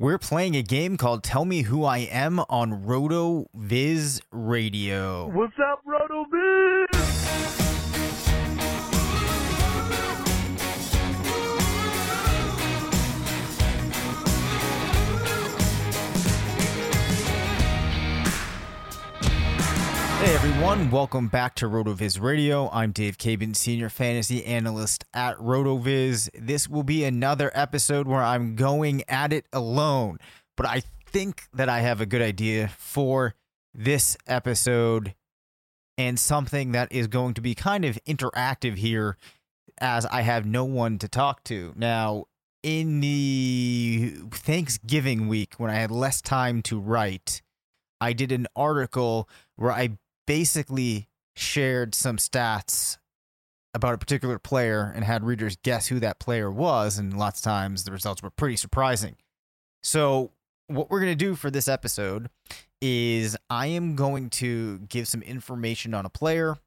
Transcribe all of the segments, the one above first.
We're playing a game called Tell Me Who I Am on RotoViz Radio. What's up, RotoViz? Hey everyone, welcome back to RotoViz Radio. I'm Dave Caban, Senior Fantasy Analyst at RotoViz. This will be another episode where I'm going at it alone, but I think that I have a good idea for this episode and something that is going to be kind of interactive here as I have no one to talk to. Now, in the Thanksgiving week, when I had less time to write, I did an article where I basically shared some stats about a particular player and had readers guess who that player was. And lots of times the results were pretty surprising. So, what we're going to do for this episode is I am going to give some information on a player.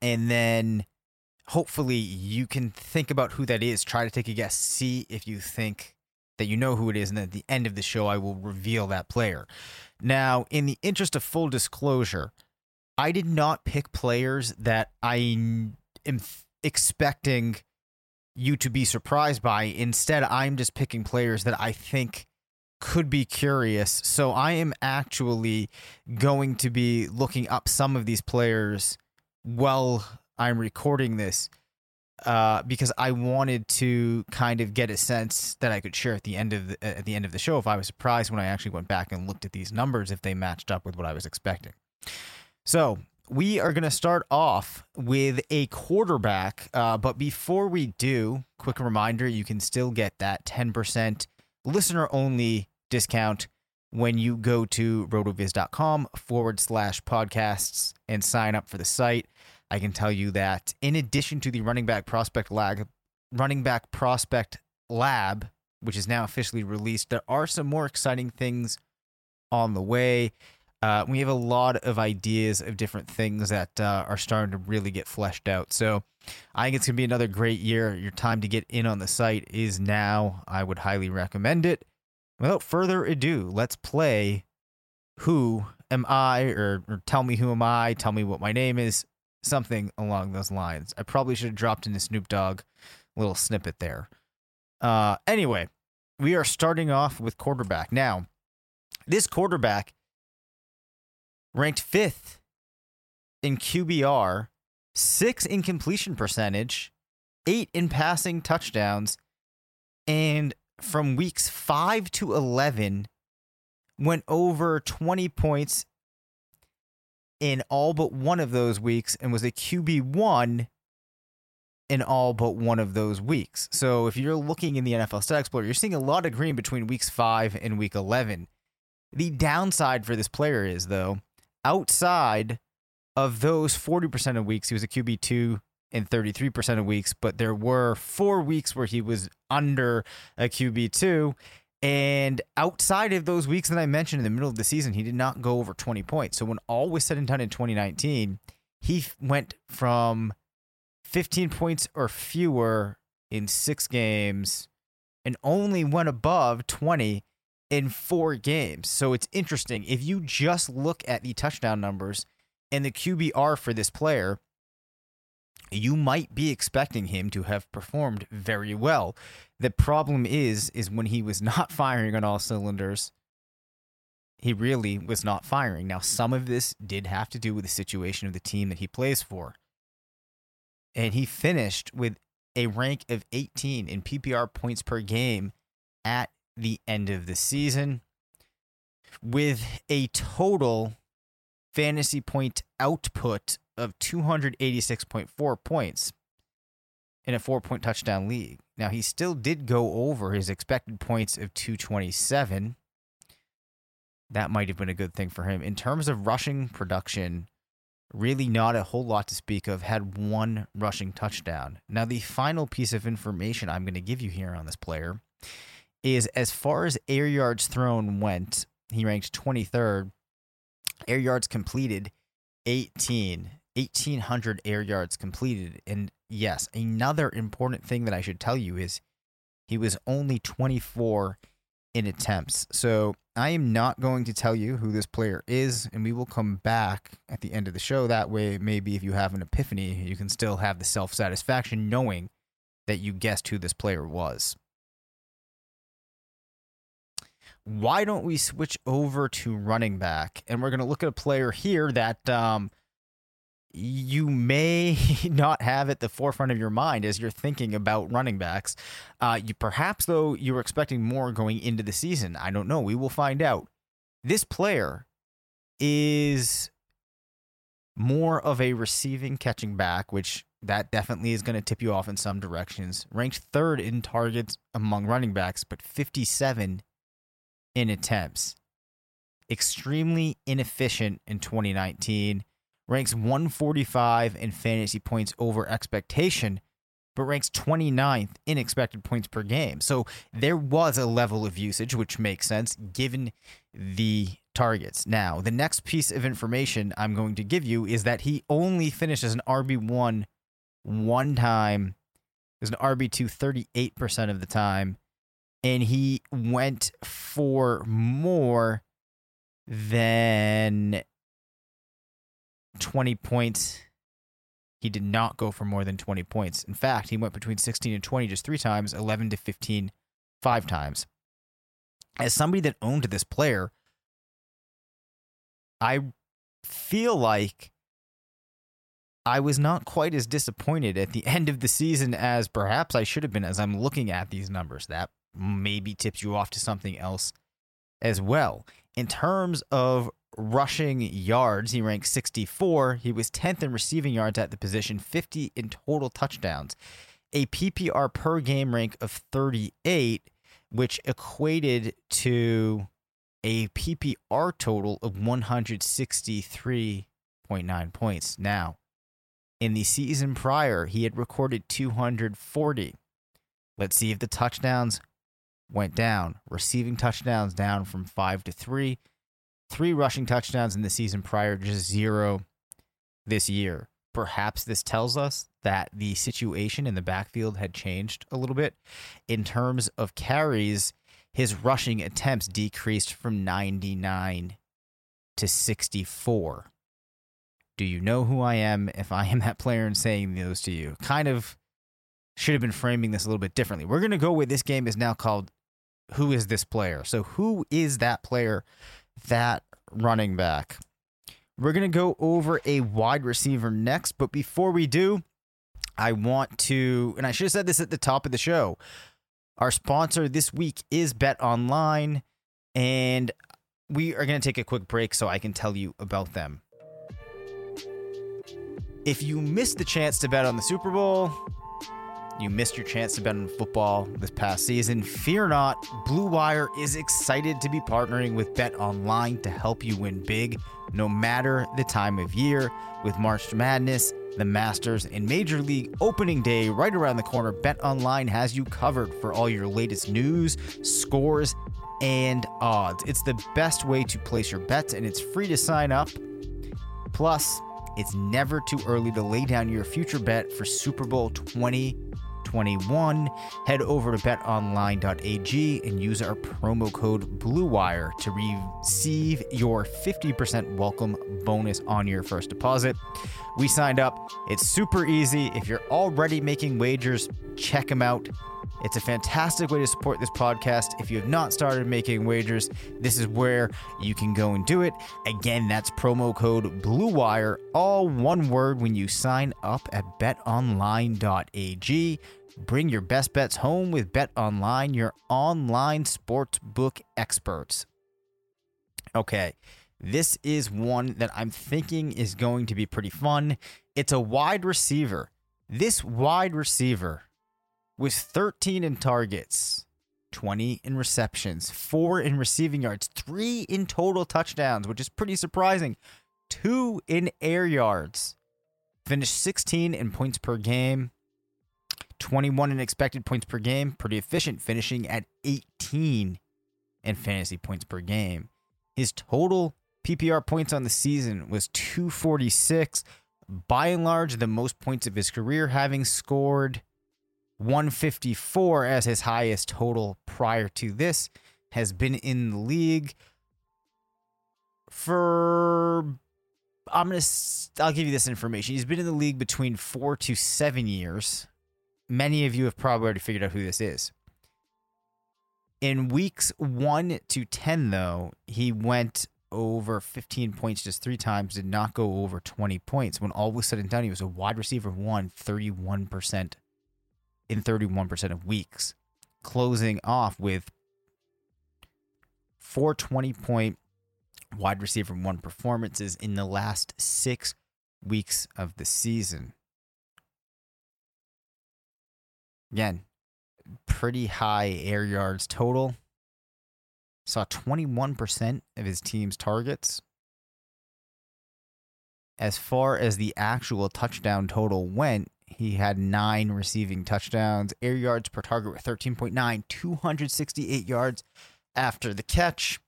And then hopefully you can think about who that is. Try to take a guess. See if you think that you know who it is. And at the end of the show, I will reveal that player. Now, in the interest of full disclosure, I did not pick players that I am expecting you to be surprised by. Instead, I'm just picking players that I think could be curious. So I am actually going to be looking up some of these players while I'm recording this uh, because I wanted to kind of get a sense that I could share at the end of the, at the end of the show if I was surprised when I actually went back and looked at these numbers if they matched up with what I was expecting. So we are going to start off with a quarterback, uh, but before we do, quick reminder: you can still get that ten percent listener only discount when you go to rotoviz.com forward slash podcasts and sign up for the site. I can tell you that in addition to the running back prospect lab, running back prospect lab, which is now officially released, there are some more exciting things on the way. Uh, we have a lot of ideas of different things that uh, are starting to really get fleshed out. So I think it's going to be another great year. Your time to get in on the site is now. I would highly recommend it. Without further ado, let's play Who Am I? Or, or Tell Me Who Am I? Tell me what my name is something along those lines. I probably should have dropped in a Snoop Dogg little snippet there. Uh, anyway, we are starting off with quarterback. Now, this quarterback ranked fifth in QBR, six in completion percentage, eight in passing touchdowns, and from weeks five to 11, went over 20 points in all but one of those weeks and was a QB1 in all but one of those weeks. So if you're looking in the NFL Stat Explorer, you're seeing a lot of green between weeks 5 and week 11. The downside for this player is, though, outside of those 40% of weeks, he was a QB2 in 33% of weeks, but there were four weeks where he was under a QB2 and outside of those weeks that I mentioned in the middle of the season, he did not go over 20 points. So when all was said and done in 2019, he went from 15 points or fewer in six games and only went above 20 in four games. So it's interesting. If you just look at the touchdown numbers and the QBR for this player, you might be expecting him to have performed very well. The problem is is when he was not firing on all cylinders, he really was not firing. Now, some of this did have to do with the situation of the team that he plays for. And he finished with a rank of 18 in PPR points per game at the end of the season with a total fantasy point output of 286.4 points in a four point touchdown league. Now, he still did go over his expected points of 227. That might have been a good thing for him. In terms of rushing production, really not a whole lot to speak of. Had one rushing touchdown. Now, the final piece of information I'm going to give you here on this player is as far as air yards thrown went, he ranked 23rd. Air yards completed, 18. 1,800 air yards completed. And yes, another important thing that I should tell you is he was only 24 in attempts. So I am not going to tell you who this player is, and we will come back at the end of the show. That way, maybe if you have an epiphany, you can still have the self satisfaction knowing that you guessed who this player was. Why don't we switch over to running back? And we're going to look at a player here that um, you may not have at the forefront of your mind as you're thinking about running backs. Uh, you perhaps though you were expecting more going into the season. I don't know. We will find out. This player is more of a receiving catching back, which that definitely is going to tip you off in some directions. Ranked third in targets among running backs, but 57 in attempts. Extremely inefficient in 2019 ranks 145 in fantasy points over expectation, but ranks 29th in expected points per game. So there was a level of usage, which makes sense given the targets. Now, the next piece of information I'm going to give you is that he only finished as an RB1 one time, as an RB2 38% of the time, and he went for more than 20 points. He did not go for more than 20 points. In fact, he went between 16 and 20 just three times, 11 to 15 five times. As somebody that owned this player, I feel like I was not quite as disappointed at the end of the season as perhaps I should have been as I'm looking at these numbers. That maybe tips you off to something else as well. In terms of rushing yards, he ranked 64. He was 10th in receiving yards at the position, 50 in total touchdowns. A PPR per game rank of 38, which equated to a PPR total of 163.9 points. Now, in the season prior, he had recorded 240. Let's see if the touchdowns went down. Receiving touchdowns down from five to three three rushing touchdowns in the season prior, just zero this year. Perhaps this tells us that the situation in the backfield had changed a little bit. In terms of carries, his rushing attempts decreased from 99 to 64. Do you know who I am if I am that player and saying those to you? Kind of should have been framing this a little bit differently. We're going to go with this game is now called Who is this player? So, who is that player that running back. We're going to go over a wide receiver next, but before we do, I want to, and I should have said this at the top of the show. Our sponsor this week is Bet Online, and we are going to take a quick break so I can tell you about them. If you missed the chance to bet on the Super Bowl, you missed your chance to bet on football this past season. Fear not, Blue Wire is excited to be partnering with Bet Online to help you win big, no matter the time of year. With March Madness, the Masters, and Major League Opening Day right around the corner, Bet Online has you covered for all your latest news, scores, and odds. It's the best way to place your bets, and it's free to sign up. Plus, it's never too early to lay down your future bet for Super Bowl 2021. Head over to betonline.ag and use our promo code BLUEWIRE to receive your 50% welcome bonus on your first deposit. We signed up. It's super easy. If you're already making wagers, check them out. It's a fantastic way to support this podcast. If you have not started making wagers, this is where you can go and do it. Again, that's promo code BLUEWIRE, all one word when you sign up at betonline.ag. Bring your best bets home with Bet Online, your online sports book experts. Okay, this is one that I'm thinking is going to be pretty fun. It's a wide receiver. This wide receiver was 13 in targets, 20 in receptions, 4 in receiving yards, 3 in total touchdowns, which is pretty surprising, 2 in air yards. Finished 16 in points per game, 21 in expected points per game, pretty efficient, finishing at 18 in fantasy points per game. His total PPR points on the season was 246, by and large, the most points of his career, having scored 154 as his highest total prior to this, has been in the league for. I'm gonna. I'll give you this information. He's been in the league between four to seven years. Many of you have probably already figured out who this is. In weeks one to 10, though, he went over 15 points just three times, did not go over 20 points. When all was said and done, he was a wide receiver one, 31% in 31% of weeks, closing off with four 20 point wide receiver one performances in the last six weeks of the season. Again, pretty high air yards total. Saw 21% of his team's targets. As far as the actual touchdown total went, he had nine receiving touchdowns. Air yards per target were 13.9, 268 yards after the catch.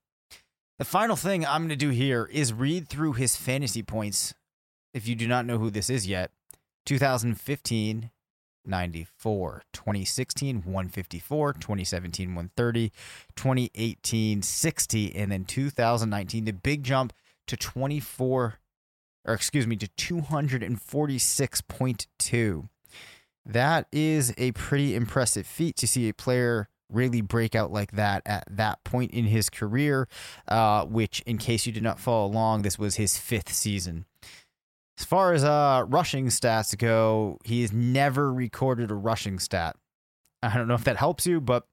The final thing I'm going to do here is read through his fantasy points. If you do not know who this is yet, 2015, 94, 2016, 154, 2017, 130, 2018, 60, and then 2019, the big jump to 24, or excuse me, to 246.2. That is a pretty impressive feat to see a player really break out like that at that point in his career, uh, which, in case you did not follow along, this was his fifth season. As far as uh, rushing stats go, he has never recorded a rushing stat. I don't know if that helps you, but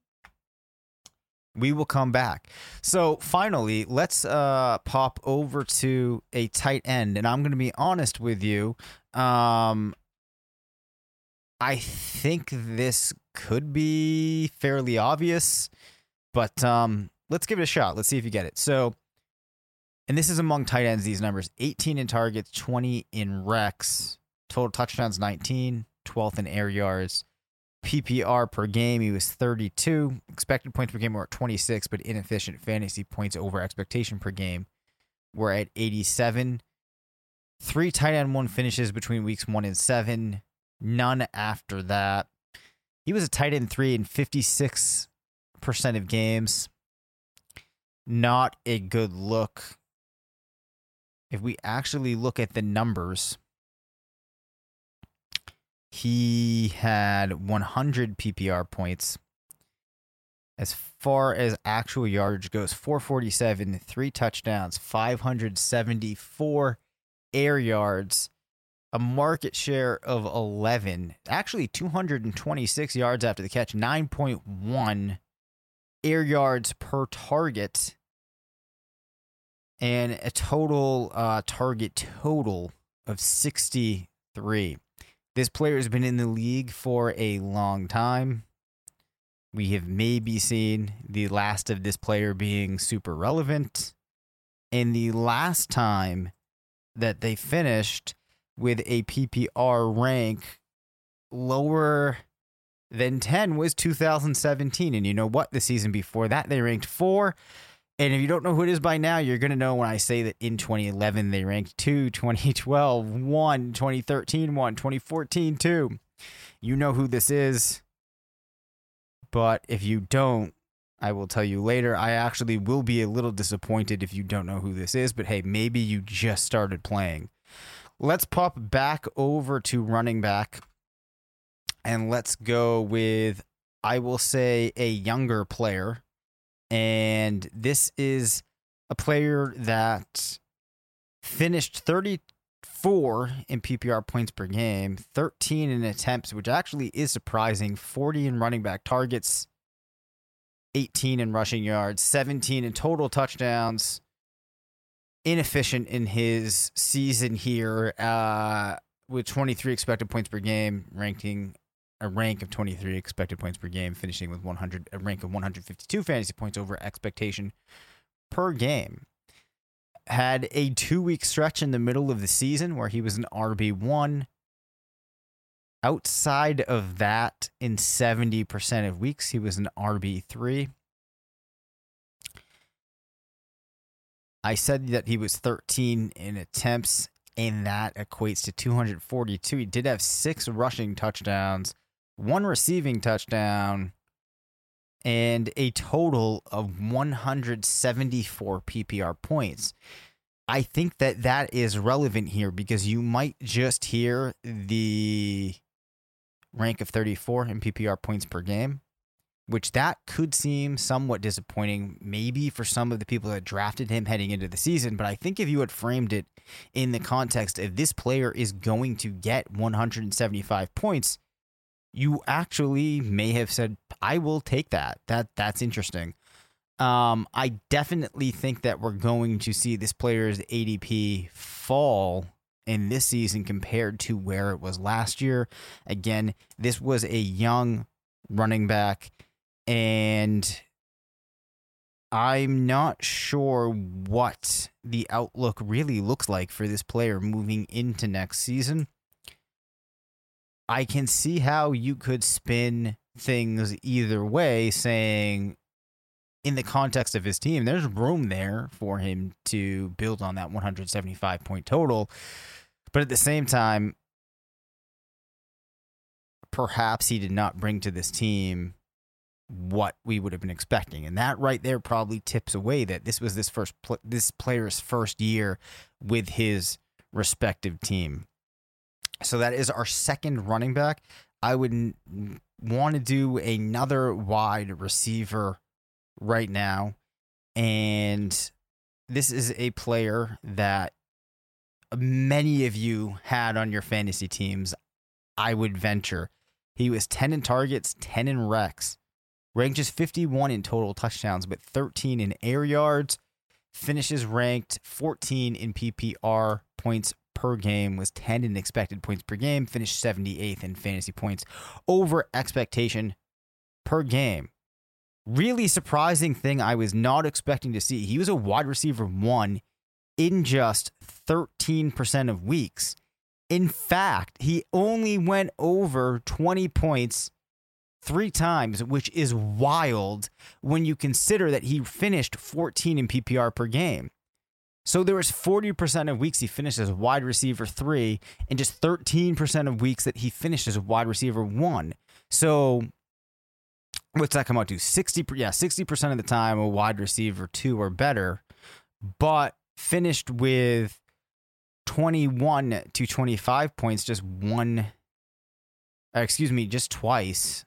we will come back. So finally, let's uh, pop over to a tight end, and I'm going to be honest with you. Um, I think this could be fairly obvious, but um, let's give it a shot. Let's see if you get it. So and this is among tight ends, these numbers 18 in targets, 20 in recs, total touchdowns 19, 12th in air yards. PPR per game, he was 32. Expected points per game were at 26, but inefficient fantasy points over expectation per game were at 87. Three tight end one finishes between weeks one and seven, none after that. He was a tight end three in 56% of games. Not a good look if we actually look at the numbers, he had 100 PPR points. As far as actual yardage goes, 447, three touchdowns, 574 air yards, a market share of 11, actually 226 yards after the catch, 9.1 air yards per target and a total uh, target total of 63. This player has been in the league for a long time. We have maybe seen the last of this player being super relevant. And the last time that they finished with a PPR rank lower than 10 was 2017. And you know what? The season before that, they ranked four. And if you don't know who it is by now, you're going to know when I say that in 2011 they ranked 2, 2012 1, 2013 1, 2014 2. You know who this is. But if you don't, I will tell you later. I actually will be a little disappointed if you don't know who this is, but hey, maybe you just started playing. Let's pop back over to running back and let's go with, I will say, a younger player and this is a player that finished 34 in PPR points per game, 13 in attempts, which actually is surprising, 40 in running back targets, 18 in rushing yards, 17 in total touchdowns. Inefficient in his season here, uh, with 23 expected points per game, ranking a rank of 23 expected points per game, finishing with 100 a rank of 152 fantasy points over expectation per game. Had a two week stretch in the middle of the season where he was an RB1. Outside of that, in 70% of weeks, he was an RB3. I said that he was 13 in attempts, and that equates to 242. He did have six rushing touchdowns, one receiving touchdown, and a total of 174 PPR points. I think that that is relevant here because you might just hear the rank of 34 in PPR points per game, which that could seem somewhat disappointing, maybe for some of the people that drafted him heading into the season. But I think if you had framed it in the context of this player is going to get 175 points, you actually may have said, "I will take that." That that's interesting. Um, I definitely think that we're going to see this player's ADP fall in this season compared to where it was last year. Again, this was a young running back, and I'm not sure what the outlook really looks like for this player moving into next season. I can see how you could spin things either way, saying, in the context of his team, there's room there for him to build on that 175 point total. But at the same time, perhaps he did not bring to this team what we would have been expecting, and that right there probably tips away that this was this first pl- this player's first year with his respective team. So that is our second running back. I would want to do another wide receiver right now, and this is a player that many of you had on your fantasy teams. I would venture he was 10 in targets, 10 in recs, ranked just 51 in total touchdowns, but 13 in air yards. Finishes ranked 14 in PPR points per game, was 10 in expected points per game, finished 78th in fantasy points over expectation per game. Really surprising thing I was not expecting to see. He was a wide receiver one in just 13% of weeks. In fact, he only went over 20 points three times, which is wild when you consider that he finished 14 in PPR per game. So there was 40% of weeks he finished as wide receiver three, and just 13% of weeks that he finished as wide receiver one. So what's that come out to? 60 yeah, 60% of the time a wide receiver two or better, but finished with 21 to 25 points just one excuse me, just twice.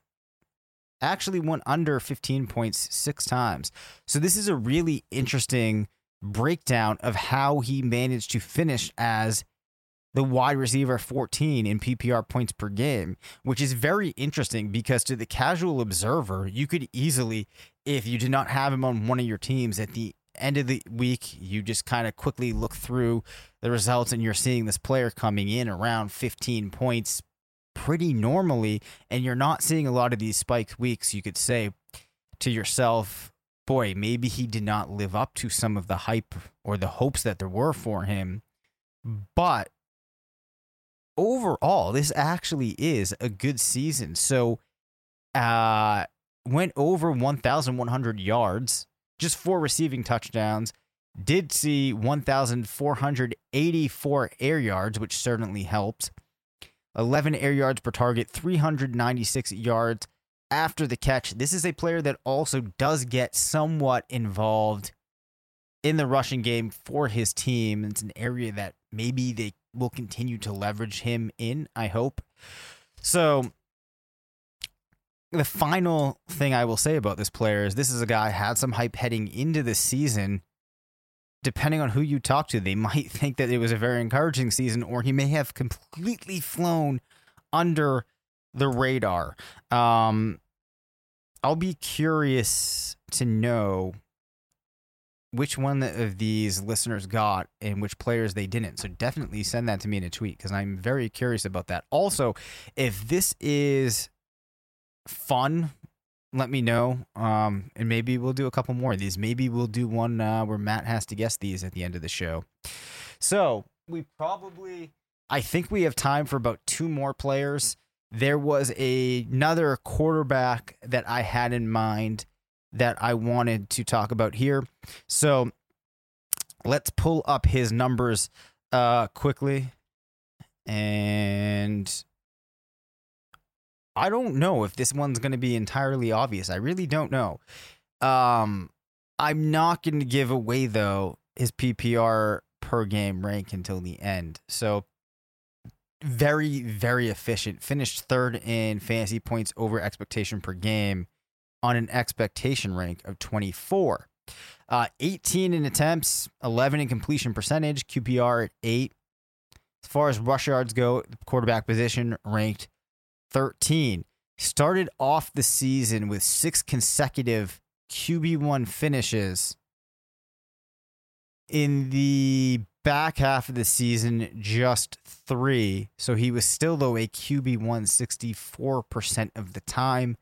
Actually went under 15 points six times. So this is a really interesting breakdown of how he managed to finish as the wide receiver 14 in PPR points per game, which is very interesting because to the casual observer, you could easily, if you did not have him on one of your teams at the end of the week, you just kind of quickly look through the results and you're seeing this player coming in around 15 points pretty normally, and you're not seeing a lot of these spike weeks, you could say to yourself, boy, maybe he did not live up to some of the hype or the hopes that there were for him. But overall, this actually is a good season. So, uh, went over 1,100 yards, just four receiving touchdowns. Did see 1,484 air yards, which certainly helped. 11 air yards per target, 396 yards after the catch. This is a player that also does get somewhat involved in the rushing game for his team. It's an area that maybe they will continue to leverage him in, I hope. So, the final thing I will say about this player is this is a guy had some hype heading into the season. Depending on who you talk to, they might think that it was a very encouraging season, or he may have completely flown under the radar. Um, I'll be curious to know which one of these listeners got and which players they didn't. So definitely send that to me in a tweet because I'm very curious about that. Also, if this is fun, let me know. Um, and maybe we'll do a couple more of these. Maybe we'll do one uh, where Matt has to guess these at the end of the show. So we probably, I think we have time for about two more players. There was a, another quarterback that I had in mind that I wanted to talk about here. So let's pull up his numbers uh, quickly. And I don't know if this one's going to be entirely obvious. I really don't know. Um, I'm not going to give away though his PPR per game rank until the end. So very very efficient. Finished third in fantasy points over expectation per game on an expectation rank of 24. Uh, 18 in attempts, 11 in completion percentage, QBR at 8. As far as rush yards go, quarterback position ranked 13. Started off the season with six consecutive QB1 finishes. In the back half of the season, just three. So he was still, though, a QB1 64% of the time.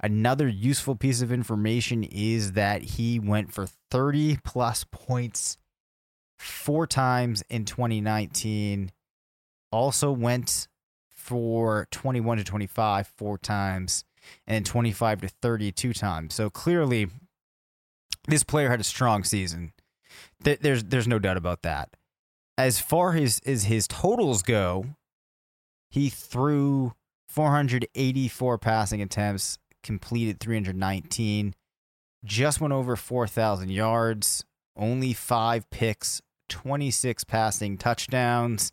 Another useful piece of information is that he went for 30 plus points four times in 2019. Also went for 21 to 25 four times and 25 to 32 times. So clearly, this player had a strong season. There's there's no doubt about that. As far as, as his totals go, he threw 484 passing attempts, completed 319, just went over 4,000 yards, only five picks, 26 passing touchdowns.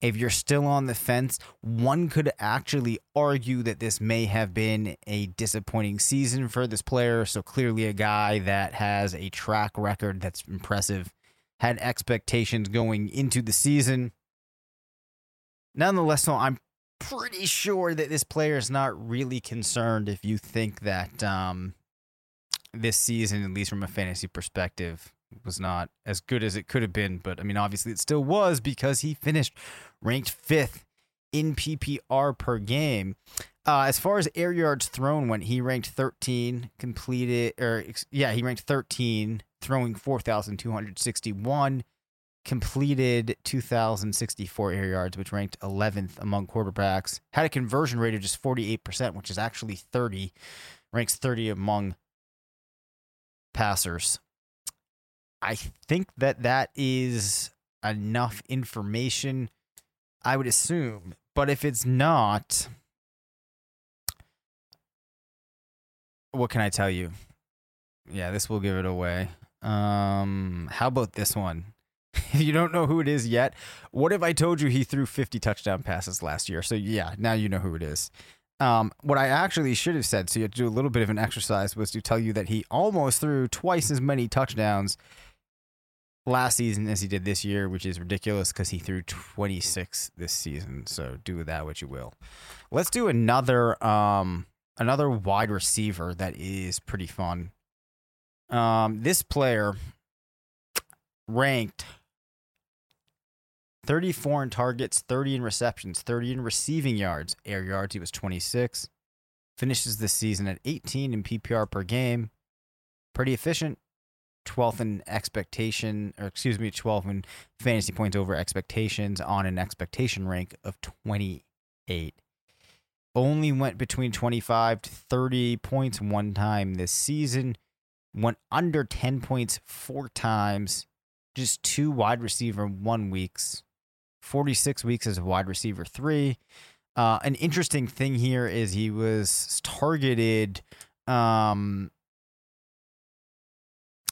If you're still on the fence, one could actually argue that this may have been a disappointing season for this player. So clearly, a guy that has a track record that's impressive, had expectations going into the season. Nonetheless, so I'm pretty sure that this player is not really concerned if you think that um, this season, at least from a fantasy perspective, was not as good as it could have been. But I mean, obviously, it still was because he finished ranked fifth in PPR per game. Uh, as far as air yards thrown went, he ranked 13, completed, or yeah, he ranked 13, throwing 4,261 completed 2,064 air yards, which ranked 11th among quarterbacks. Had a conversion rate of just 48%, which is actually 30, ranks 30 among passers. I think that that is enough information, I would assume. But if it's not, what can I tell you? Yeah, this will give it away. Um, how about this one? you don't know who it is yet, what if I told you he threw 50 touchdown passes last year? So yeah, now you know who it is. Um, what I actually should have said, so you have to do a little bit of an exercise, was to tell you that he almost threw twice as many touchdowns last season as he did this year, which is ridiculous because he threw 26 this season. So do with that what you will. Let's do another um another wide receiver that is pretty fun. Um, this player ranked 34 in targets, 30 in receptions, 30 in receiving yards. Air yards, he was 26. Finishes the season at 18 in PPR per game. Pretty efficient. 12th in expectation, or excuse me, 12 in fantasy points over expectations on an expectation rank of 28. Only went between 25 to 30 points one time this season. Went under 10 points four times. Just two wide receiver one weeks. 46 weeks as a wide receiver three. Uh, an interesting thing here is he was targeted um,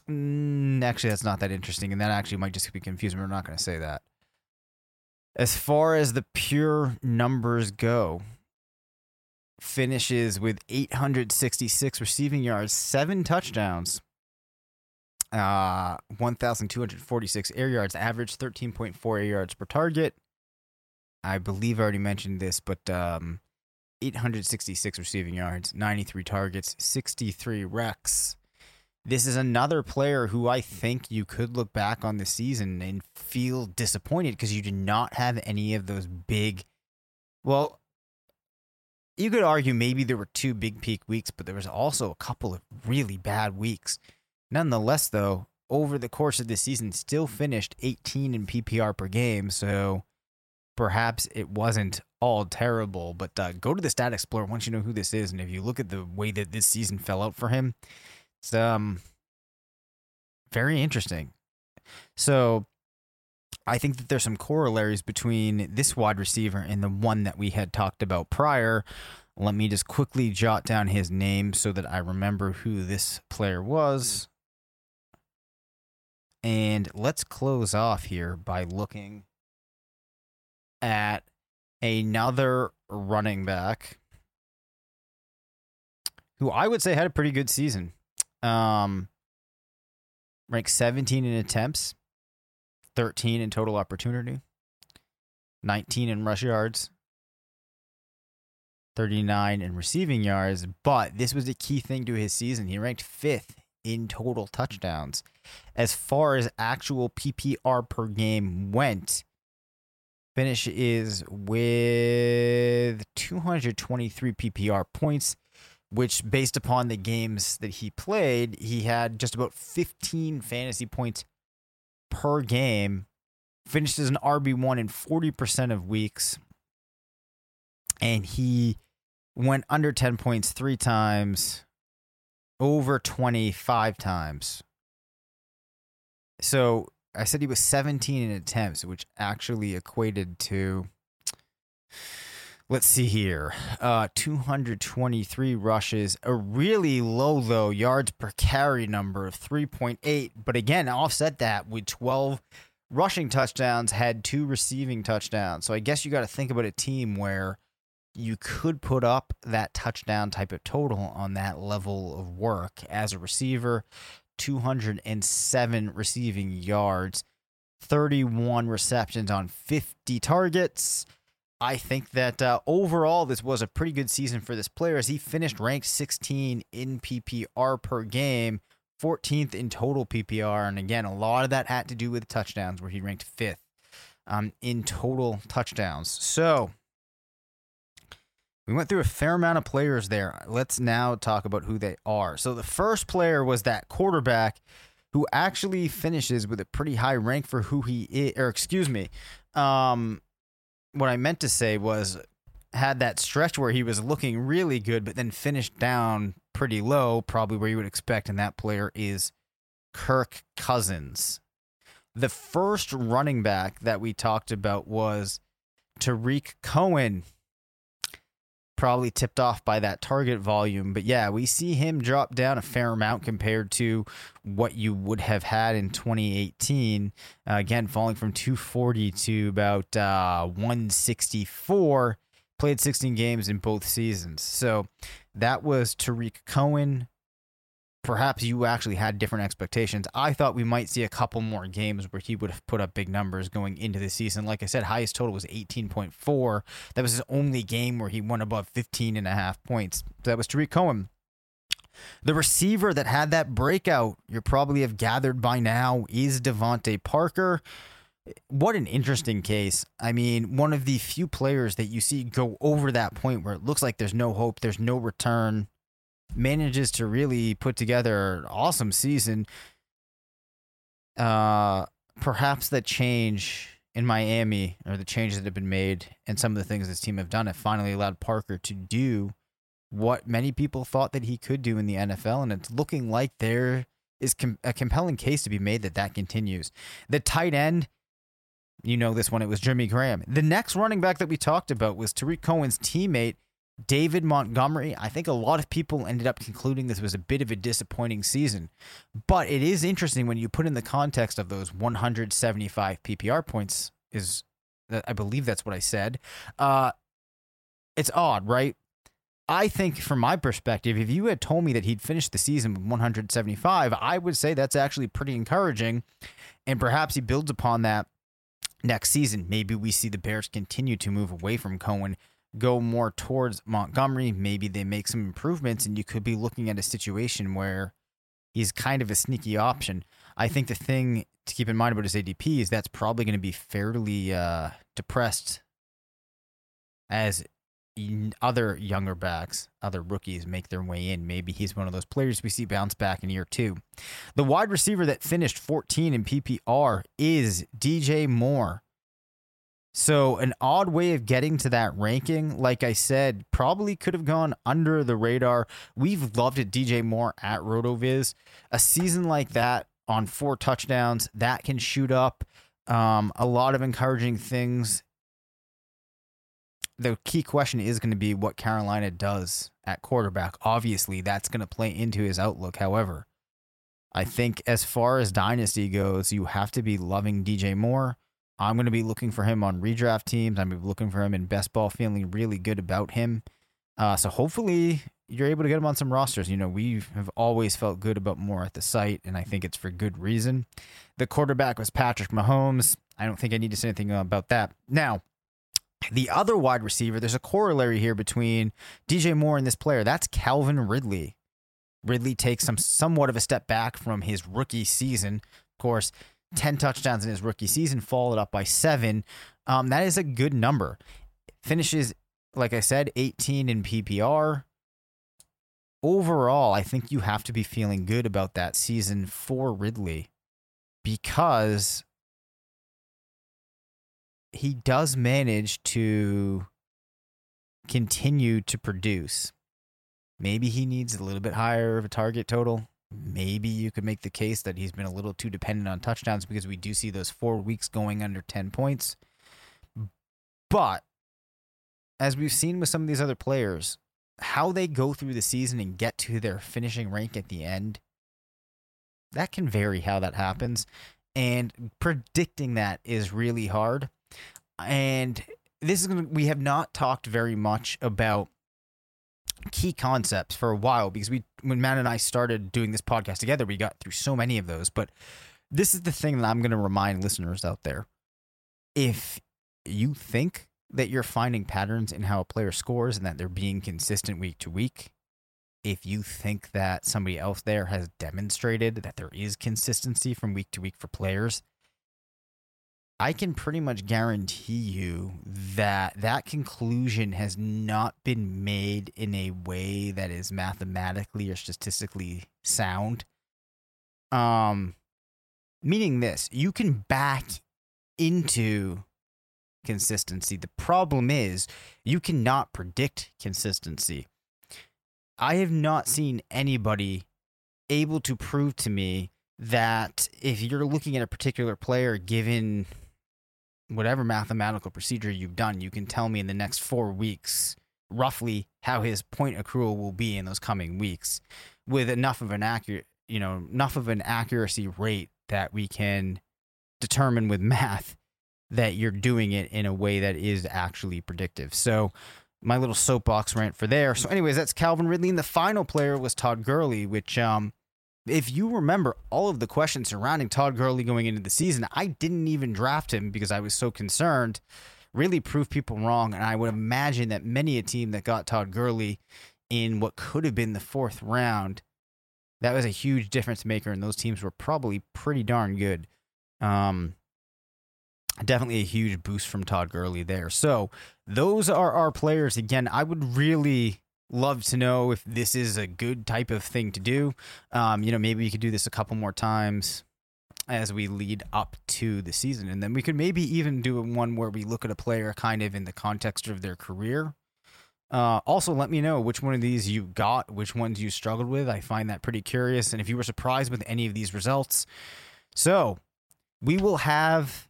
Mm, actually, that's not that interesting, and that actually might just be confusing. We're not going to say that. As far as the pure numbers go, finishes with 866 receiving yards, seven touchdowns, uh, 1,246 air yards, average 13.4 air yards per target. I believe I already mentioned this, but um, 866 receiving yards, 93 targets, 63 recs this is another player who I think you could look back on the season and feel disappointed because you did not have any of those big. Well, you could argue maybe there were two big peak weeks, but there was also a couple of really bad weeks. Nonetheless, though, over the course of the season, still finished 18 in PPR per game. So perhaps it wasn't all terrible. But uh, go to the Stat Explorer once you know who this is, and if you look at the way that this season fell out for him, it's um very interesting. So I think that there's some corollaries between this wide receiver and the one that we had talked about prior. Let me just quickly jot down his name so that I remember who this player was. And let's close off here by looking at another running back who I would say had a pretty good season. Um, ranked 17 in attempts, 13 in total opportunity, 19 in rush yards, 39 in receiving yards. But this was a key thing to his season. He ranked fifth in total touchdowns. As far as actual PPR per game went, finish is with 223 PPR points, which, based upon the games that he played, he had just about 15 fantasy points per game. Finished as an RB1 in 40% of weeks. And he went under 10 points three times, over 25 times. So I said he was 17 in attempts, which actually equated to, let's see here, uh, 223 rushes, a really low, though, yards per carry number of 3.8. But again, offset that with 12 rushing touchdowns, had two receiving touchdowns. So I guess you got to think about a team where you could put up that touchdown type of total on that level of work as a receiver. 207 receiving yards, 31 receptions on 50 targets. I think that uh, overall, this was a pretty good season for this player as he finished ranked 16 in PPR per game, 14th in total PPR. And again, a lot of that had to do with touchdowns, where he ranked fifth um, in total touchdowns. So we went through a fair amount of players there. Let's now talk about who they are. So the first player was that quarterback who actually finishes with a pretty high rank for who he is, or excuse me. Um, what I meant to say was had that stretch where he was looking really good, but then finished down pretty low, probably where you would expect, and that player is Kirk Cousins. The first running back that we talked about was Tarik Cohen probably tipped off by that target volume. But yeah, we see him drop down a fair amount compared to what you would have had in 2018. Uh, again, falling from 240 to about uh, 164. Played 16 games in both seasons. So that was Tarik Cohen perhaps you actually had different expectations. I thought we might see a couple more games where he would have put up big numbers going into the season. Like I said, highest total was 18.4. That was his only game where he won above 15 and a half points. That was Tarik Cohen. The receiver that had that breakout, you probably have gathered by now, is DeVante Parker. What an interesting case. I mean, one of the few players that you see go over that point where it looks like there's no hope, there's no return manages to really put together an awesome season. Uh, perhaps the change in Miami or the changes that have been made and some of the things this team have done have finally allowed Parker to do what many people thought that he could do in the NFL, and it's looking like there is com- a compelling case to be made that that continues. The tight end. You know this one. It was Jimmy Graham. The next running back that we talked about was Tarik Cohen's teammate, David Montgomery, I think a lot of people ended up concluding this was a bit of a disappointing season. But it is interesting when you put in the context of those 175 PPR points is I believe that's what I said. Uh it's odd, right? I think from my perspective, if you had told me that he'd finished the season with 175, I would say that's actually pretty encouraging. And perhaps he builds upon that next season. Maybe we see the Bears continue to move away from Cohen go more towards Montgomery. Maybe they make some improvements, and you could be looking at a situation where he's kind of a sneaky option. I think the thing to keep in mind about his ADP is that's probably going to be fairly uh, depressed as other younger backs, other rookies make their way in. Maybe he's one of those players we see bounce back in year two. The wide receiver that finished 14 in PPR is DJ Moore. So, an odd way of getting to that ranking, like I said, probably could have gone under the radar. We've loved it, DJ Moore at RotoViz. A season like that on four touchdowns, that can shoot up. Um, a lot of encouraging things. The key question is going to be what Carolina does at quarterback. Obviously, that's going to play into his outlook. However, I think as far as dynasty goes, you have to be loving DJ Moore. I'm going to be looking for him on redraft teams. I'm going to be looking for him in best ball, feeling really good about him. Uh, so hopefully you're able to get him on some rosters. You know, we have always felt good about Moore at the site, and I think it's for good reason. The quarterback was Patrick Mahomes. I don't think I need to say anything about that. Now, the other wide receiver, there's a corollary here between DJ Moore and this player. That's Calvin Ridley. Ridley takes some somewhat of a step back from his rookie season. Of course, 10 touchdowns in his rookie season, followed up by seven. Um, that is a good number. Finishes, like I said, 18 in PPR. Overall, I think you have to be feeling good about that season for Ridley because he does manage to continue to produce. Maybe he needs a little bit higher of a target total. Maybe you could make the case that he's been a little too dependent on touchdowns because we do see those four weeks going under 10 points. But as we've seen with some of these other players, how they go through the season and get to their finishing rank at the end, that can vary how that happens. And predicting that is really hard. And this is going to, we have not talked very much about key concepts for a while because we when Matt and I started doing this podcast together, we got through so many of those. But this is the thing that I'm going to remind listeners out there. If you think that you're finding patterns in how a player scores and that they're being consistent week to week, if you think that somebody else there has demonstrated that there is consistency from week to week for players, I can pretty much guarantee you that that conclusion has not been made in a way that is mathematically or statistically sound. Um, meaning this, you can back into consistency. The problem is you cannot predict consistency. I have not seen anybody able to prove to me that if you're looking at a particular player given whatever mathematical procedure you've done, you can tell me in the next four weeks roughly how his point accrual will be in those coming weeks with enough of an accurate, you know, enough of an accuracy rate that we can determine with math that you're doing it in a way that is actually predictive. So, my little soapbox rant for there. So, anyways, that's Calvin Ridley, and the final player was Todd Gurley, which um, if you remember all of the questions surrounding Todd Gurley going into the season, I didn't even draft him because I was so concerned. Really proved people wrong, and I would imagine that many a team that got Todd Gurley in what could have been the fourth round, that was a huge difference maker, and those teams were probably pretty darn good. Um, definitely a huge boost from Todd Gurley there. So those are our players. Again, I would really love to know if this is a good type of thing to do. Um, you know, maybe we could do this a couple more times as we lead up to the season. And then we could maybe even do one where we look at a player kind of in the context of their career. Uh, also, let me know which one of these you got, which ones you struggled with. I find that pretty curious. And if you were surprised with any of these results. So we will have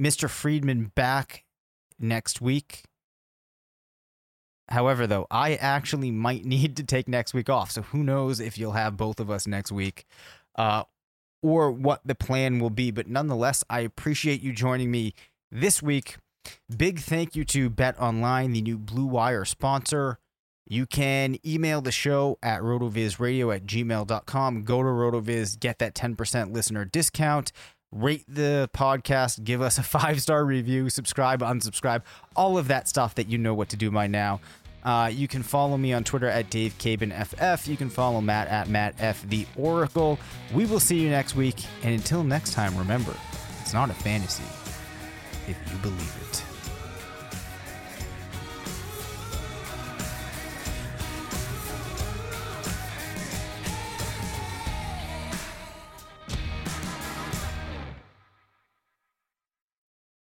Mr. Freedman back next week. However, though, I actually might need to take next week off. So who knows if you'll have both of us next week uh, or what the plan will be. But nonetheless, I appreciate you joining me this week. Big thank you to Bet Online, the new Blue Wire sponsor. You can email the show at rotovizradio at gmail.com. Go to rotoviz, get that 10% listener discount rate the podcast, give us a five star review, subscribe, unsubscribe, all of that stuff that you know what to do by now. Uh, you can follow me on Twitter at Dave FF. You can follow Matt at Matt F the Oracle. We will see you next week, and until next time, remember, it's not a fantasy if you believe it.